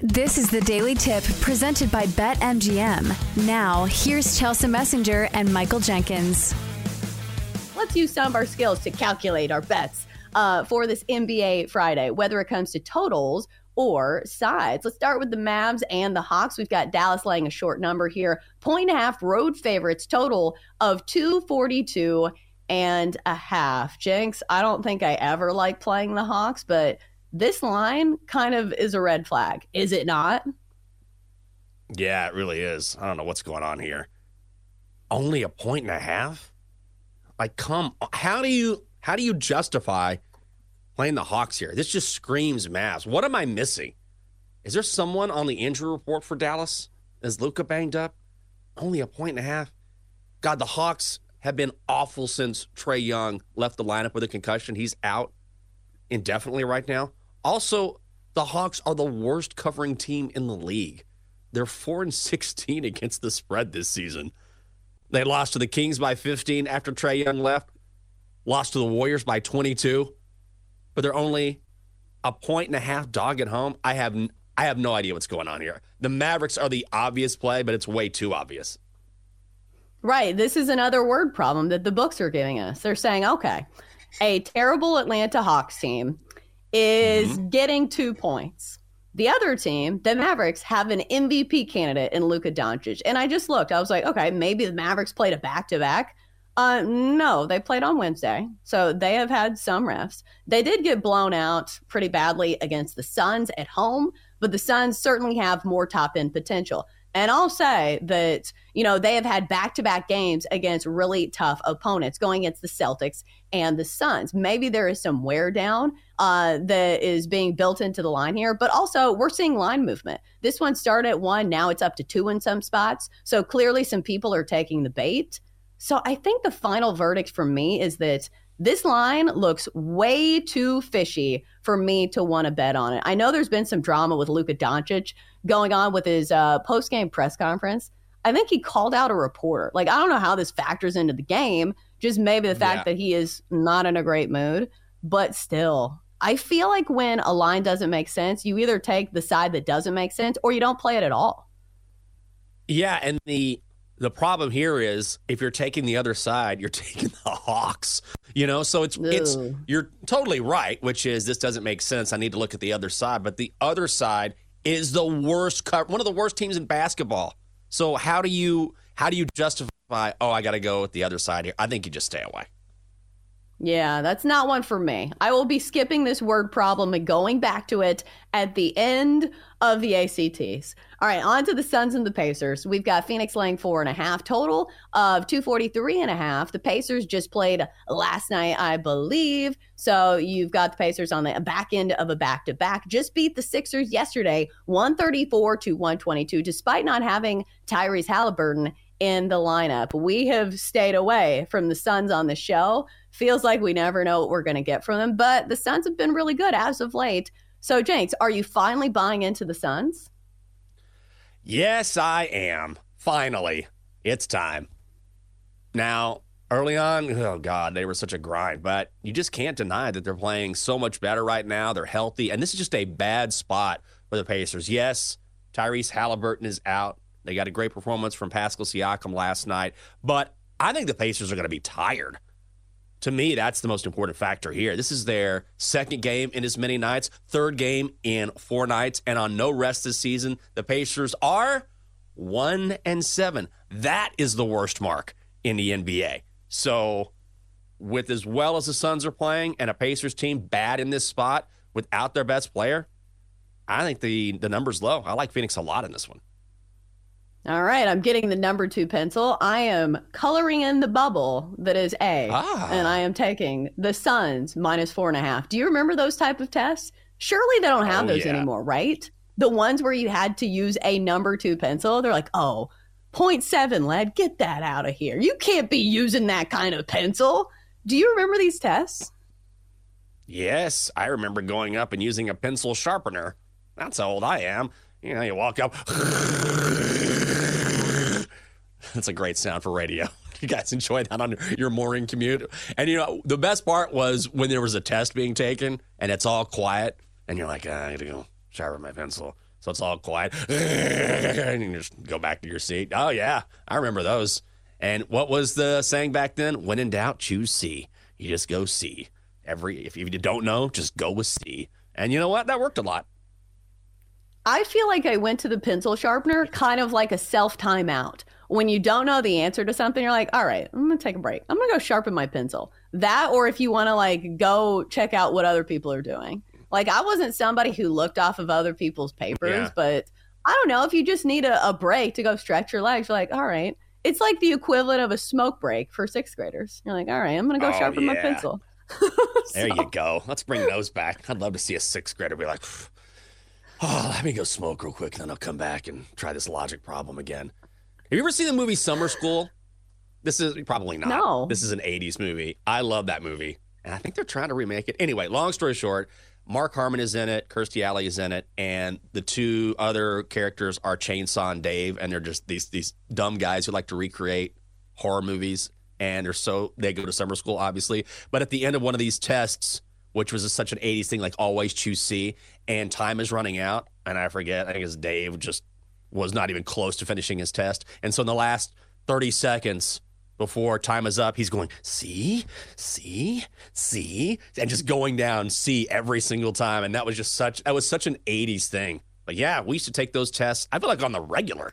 This is the Daily Tip presented by BetMGM. Now, here's Chelsa Messinger and Michael Jenkins. Let's use some of our skills to calculate our bets uh, for this NBA Friday, whether it comes to totals or sides. Let's start with the Mavs and the Hawks. We've got Dallas laying a short number here, point and a half road favorites, total of 242 and a half. Jenks, I don't think I ever like playing the Hawks, but this line kind of is a red flag, is it not? Yeah, it really is. I don't know what's going on here. Only a point and a half? Like, come, how do you how do you justify playing the Hawks here? This just screams Mavs. What am I missing? Is there someone on the injury report for Dallas? Is Luka banged up? Only a point and a half. God, the Hawks have been awful since Trae Young left the lineup with a concussion. He's out indefinitely right now. Also, the Hawks are the worst covering team in the league. They're 4 and 16 against the spread this season. They lost to the Kings by 15 after Trae Young left, lost to the Warriors by 22, but they're only a point and a half dog at home. I have I have no idea what's going on here. The Mavericks are the obvious play, but it's way too obvious. Right. This is another word problem that the books are giving us. They're saying, okay, a terrible Atlanta Hawks team is mm-hmm. getting two points. The other team, the Mavericks, have an MVP candidate in Luka Doncic. And I just looked. I was like, okay, maybe the Mavericks played a back to back. Uh, no, they played on Wednesday. So they have had some refs. They did get blown out pretty badly against the Suns at home, but the Suns certainly have more top end potential. And I'll say that, you know, they have had back to back games against really tough opponents going against the Celtics and the Suns. Maybe there is some wear down uh, that is being built into the line here, but also we're seeing line movement. This one started at one, now it's up to two in some spots. So clearly some people are taking the bait. So I think the final verdict for me is that this line looks way too fishy for me to want to bet on it. I know there's been some drama with Luka Doncic going on with his uh, post game press conference. I think he called out a reporter. Like, I don't know how this factors into the game, just maybe the fact yeah. that he is not in a great mood, but still. I feel like when a line doesn't make sense, you either take the side that doesn't make sense or you don't play it at all. Yeah, and the the problem here is if you're taking the other side, you're taking the Hawks. You know, so it's Ew. it's you're totally right, which is this doesn't make sense. I need to look at the other side, but the other side is the worst cut, one of the worst teams in basketball. So how do you how do you justify? Oh, I got to go with the other side here. I think you just stay away. Yeah, that's not one for me. I will be skipping this word problem and going back to it at the end of the ACTs. All right, on to the Suns and the Pacers. We've got Phoenix laying four and a half total of 243 and a half. The Pacers just played last night, I believe. So you've got the Pacers on the back end of a back to back. Just beat the Sixers yesterday, 134 to 122, despite not having Tyrese Halliburton in the lineup. We have stayed away from the Suns on the show. Feels like we never know what we're going to get from them, but the Suns have been really good as of late. So, Jenks, are you finally buying into the Suns? Yes, I am. Finally, it's time. Now, early on, oh God, they were such a grind, but you just can't deny that they're playing so much better right now. They're healthy, and this is just a bad spot for the Pacers. Yes, Tyrese Halliburton is out. They got a great performance from Pascal Siakam last night, but I think the Pacers are going to be tired. To me, that's the most important factor here. This is their second game in as many nights, third game in four nights, and on no rest this season. The Pacers are one and seven. That is the worst mark in the NBA. So, with as well as the Suns are playing and a Pacers team bad in this spot without their best player, I think the the number's low. I like Phoenix a lot in this one. All right, I'm getting the number two pencil. I am coloring in the bubble that is A, ah. and I am taking the Suns minus four and a half. Do you remember those type of tests? Surely they don't have oh, those yeah. anymore, right? The ones where you had to use a number two pencil, they're like, oh, 0.7 lad, get that out of here. You can't be using that kind of pencil. Do you remember these tests? Yes, I remember going up and using a pencil sharpener. That's how old I am. You know, you walk up. That's a great sound for radio. You guys enjoy that on your morning commute. And you know, the best part was when there was a test being taken and it's all quiet and you're like, ah, I gotta go sharpen my pencil. So it's all quiet. and you just go back to your seat. Oh, yeah. I remember those. And what was the saying back then? When in doubt, choose C. You just go C. Every if you don't know, just go with C. And you know what? That worked a lot. I feel like I went to the pencil sharpener kind of like a self timeout. When you don't know the answer to something, you're like, all right, I'm to take a break. I'm to go sharpen my pencil. That, or if you want to like go check out what other people are doing. Like, I wasn't somebody who looked off of other people's papers, yeah. but I don't know if you just need a, a break to go stretch your legs, you're like, all right. It's like the equivalent of a smoke break for sixth graders. You're like, all right, I'm to go oh, sharpen yeah. my pencil. so. There you go. Let's bring those back. I'd love to see a sixth grader be like, oh, let me go smoke real quick, and then I'll come back and try this logic problem again. Have you ever seen the movie Summer School? This is probably not. No. This is an 80s movie. I love that movie. And I think they're trying to remake it. Anyway, long story short, Mark Harmon is in it, Kirstie Alley is in it, and the two other characters are Chainsaw and Dave, and they're just these these dumb guys who like to recreate horror movies. And they're so they go to summer school, obviously. But at the end of one of these tests, which was a, such an 80s thing, like always choose C, and time is running out. And I forget, I think it's Dave just was not even close to finishing his test. And so in the last 30 seconds before time is up, he's going, see, see, see, and just going down C every single time. And that was just such, that was such an 80s thing. But yeah, we used to take those tests, I feel like on the regular.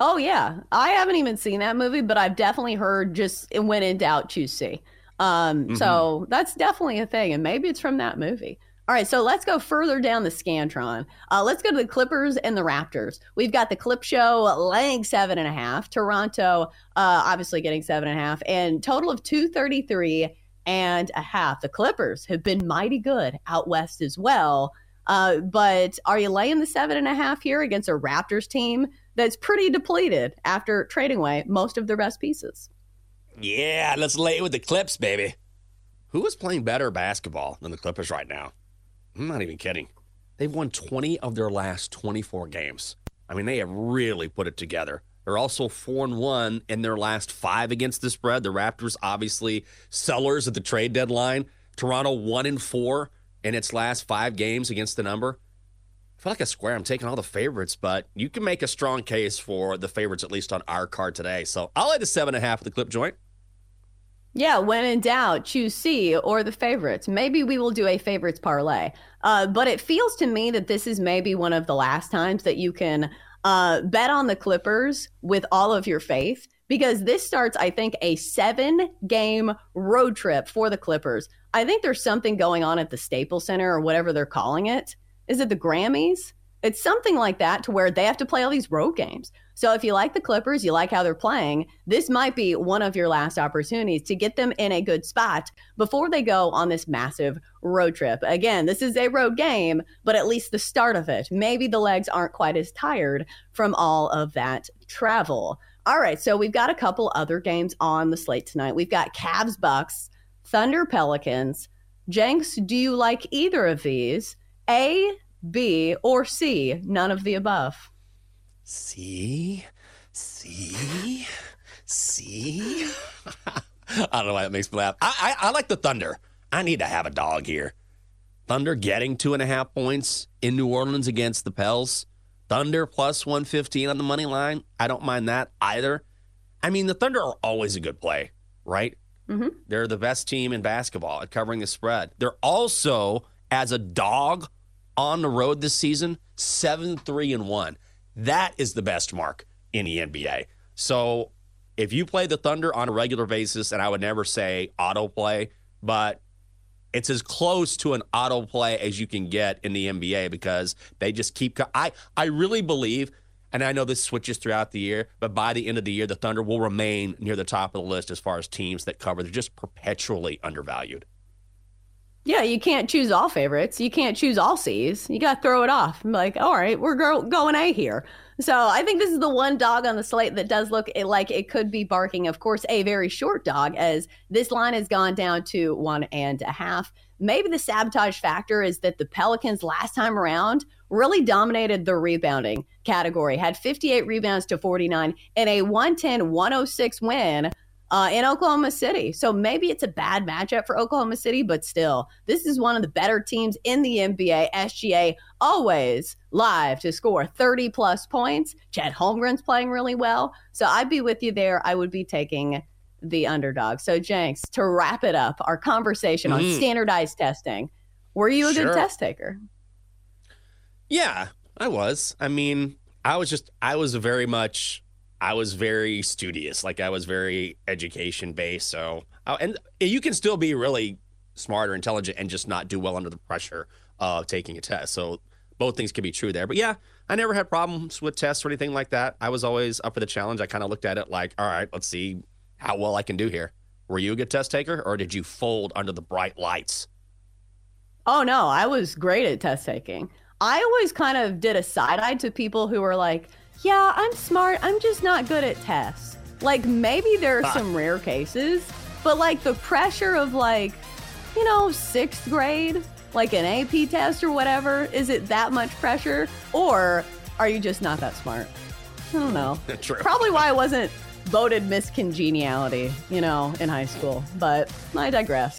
Oh, yeah. I haven't even seen that movie, but I've definitely heard just when in doubt, choose C. Um, mm-hmm. So that's definitely a thing, and maybe it's from that movie. All right, so let's go further down the Scantron. Uh, let's go to the Clippers and the Raptors. We've got the Clip Show laying seven and a half, Toronto uh, obviously getting seven and a half, and total of 233 and a half. The Clippers have been mighty good out west as well. Uh, but are you laying the seven and a half here against a Raptors team that's pretty depleted after trading away most of their best pieces? Yeah, let's lay it with the Clips, baby. Who is playing better basketball than the Clippers right now? I'm not even kidding. They've won 20 of their last 24 games. I mean, they have really put it together. They're also 4 and 1 in their last 5 against the spread. The Raptors obviously sellers at the trade deadline. Toronto 1 and 4 in its last 5 games against the number. I feel like a square. I'm taking all the favorites, but you can make a strong case for the favorites at least on our card today. So I'll lay the seven and a half with the clip joint. Yeah, when in doubt, choose C or the favorites. Maybe we will do a favorites parlay. Uh, but it feels to me that this is maybe one of the last times that you can uh, bet on the Clippers with all of your faith because this starts, I think, a seven game road trip for the Clippers. I think there's something going on at the Staples Center or whatever they're calling it. Is it the Grammys? It's something like that to where they have to play all these road games. So if you like the Clippers, you like how they're playing, this might be one of your last opportunities to get them in a good spot before they go on this massive road trip. Again, this is a road game, but at least the start of it. Maybe the legs aren't quite as tired from all of that travel. All right, so we've got a couple other games on the slate tonight. We've got Cavs Bucks, Thunder Pelicans. Jenks, do you like either of these? A, B, or C, none of the above? See? See? See? I don't know why that makes me laugh. I, I, I like the Thunder. I need to have a dog here. Thunder getting two and a half points in New Orleans against the Pels. Thunder plus 115 on the money line. I don't mind that either. I mean, the Thunder are always a good play, right? Mm-hmm. They're the best team in basketball at covering the spread. They're also, as a dog on the road this season, 7 3 and 1. That is the best mark in the NBA. So if you play the Thunder on a regular basis, and I would never say auto play, but it's as close to an auto play as you can get in the NBA because they just keep. I I really believe, and I know this switches throughout the year, but by the end of the year, the Thunder will remain near the top of the list as far as teams that cover. They're just perpetually undervalued. Yeah, you can't choose all favorites. You can't choose all C's. You got to throw it off. I'm like, all right, we're go- going A here. So I think this is the one dog on the slate that does look eh, like it could be barking. Of course, a very short dog, as this line has gone down to one and a half. Maybe the sabotage factor is that the Pelicans last time around really dominated the rebounding category, had 58 rebounds to 49 in a 110 106 win uh, in Oklahoma City. So maybe it's a bad matchup for Oklahoma City, but still, this is one of the better teams in the NBA. SGA always live to score 30 plus points. Chet Holmgren's playing really well. So I'd be with you there. I would be taking the underdog. So, Jenks, to wrap it up, our conversation mm. on standardized testing, were you a sure. good test taker? Yeah, I was. I mean, I was just, I was very much, I was very studious. Like I was very education based. So, uh, and you can still be really smart or intelligent and just not do well under the pressure of taking a test. So, both things can be true there. But yeah, I never had problems with tests or anything like that. I was always up for the challenge. I kind of looked at it like, all right, let's see how well I can do here. Were you a good test taker or did you fold under the bright lights? Oh, no, I was great at test taking. I always kind of did a side eye to people who were like, yeah, I'm smart. I'm just not good at tests. Like, maybe there are some rare cases, but like the pressure of like, you know, sixth grade, like an AP test or whatever, is it that much pressure? Or are you just not that smart? I don't know. True. Probably why I wasn't voted Miss Congeniality, you know, in high school. But I digress.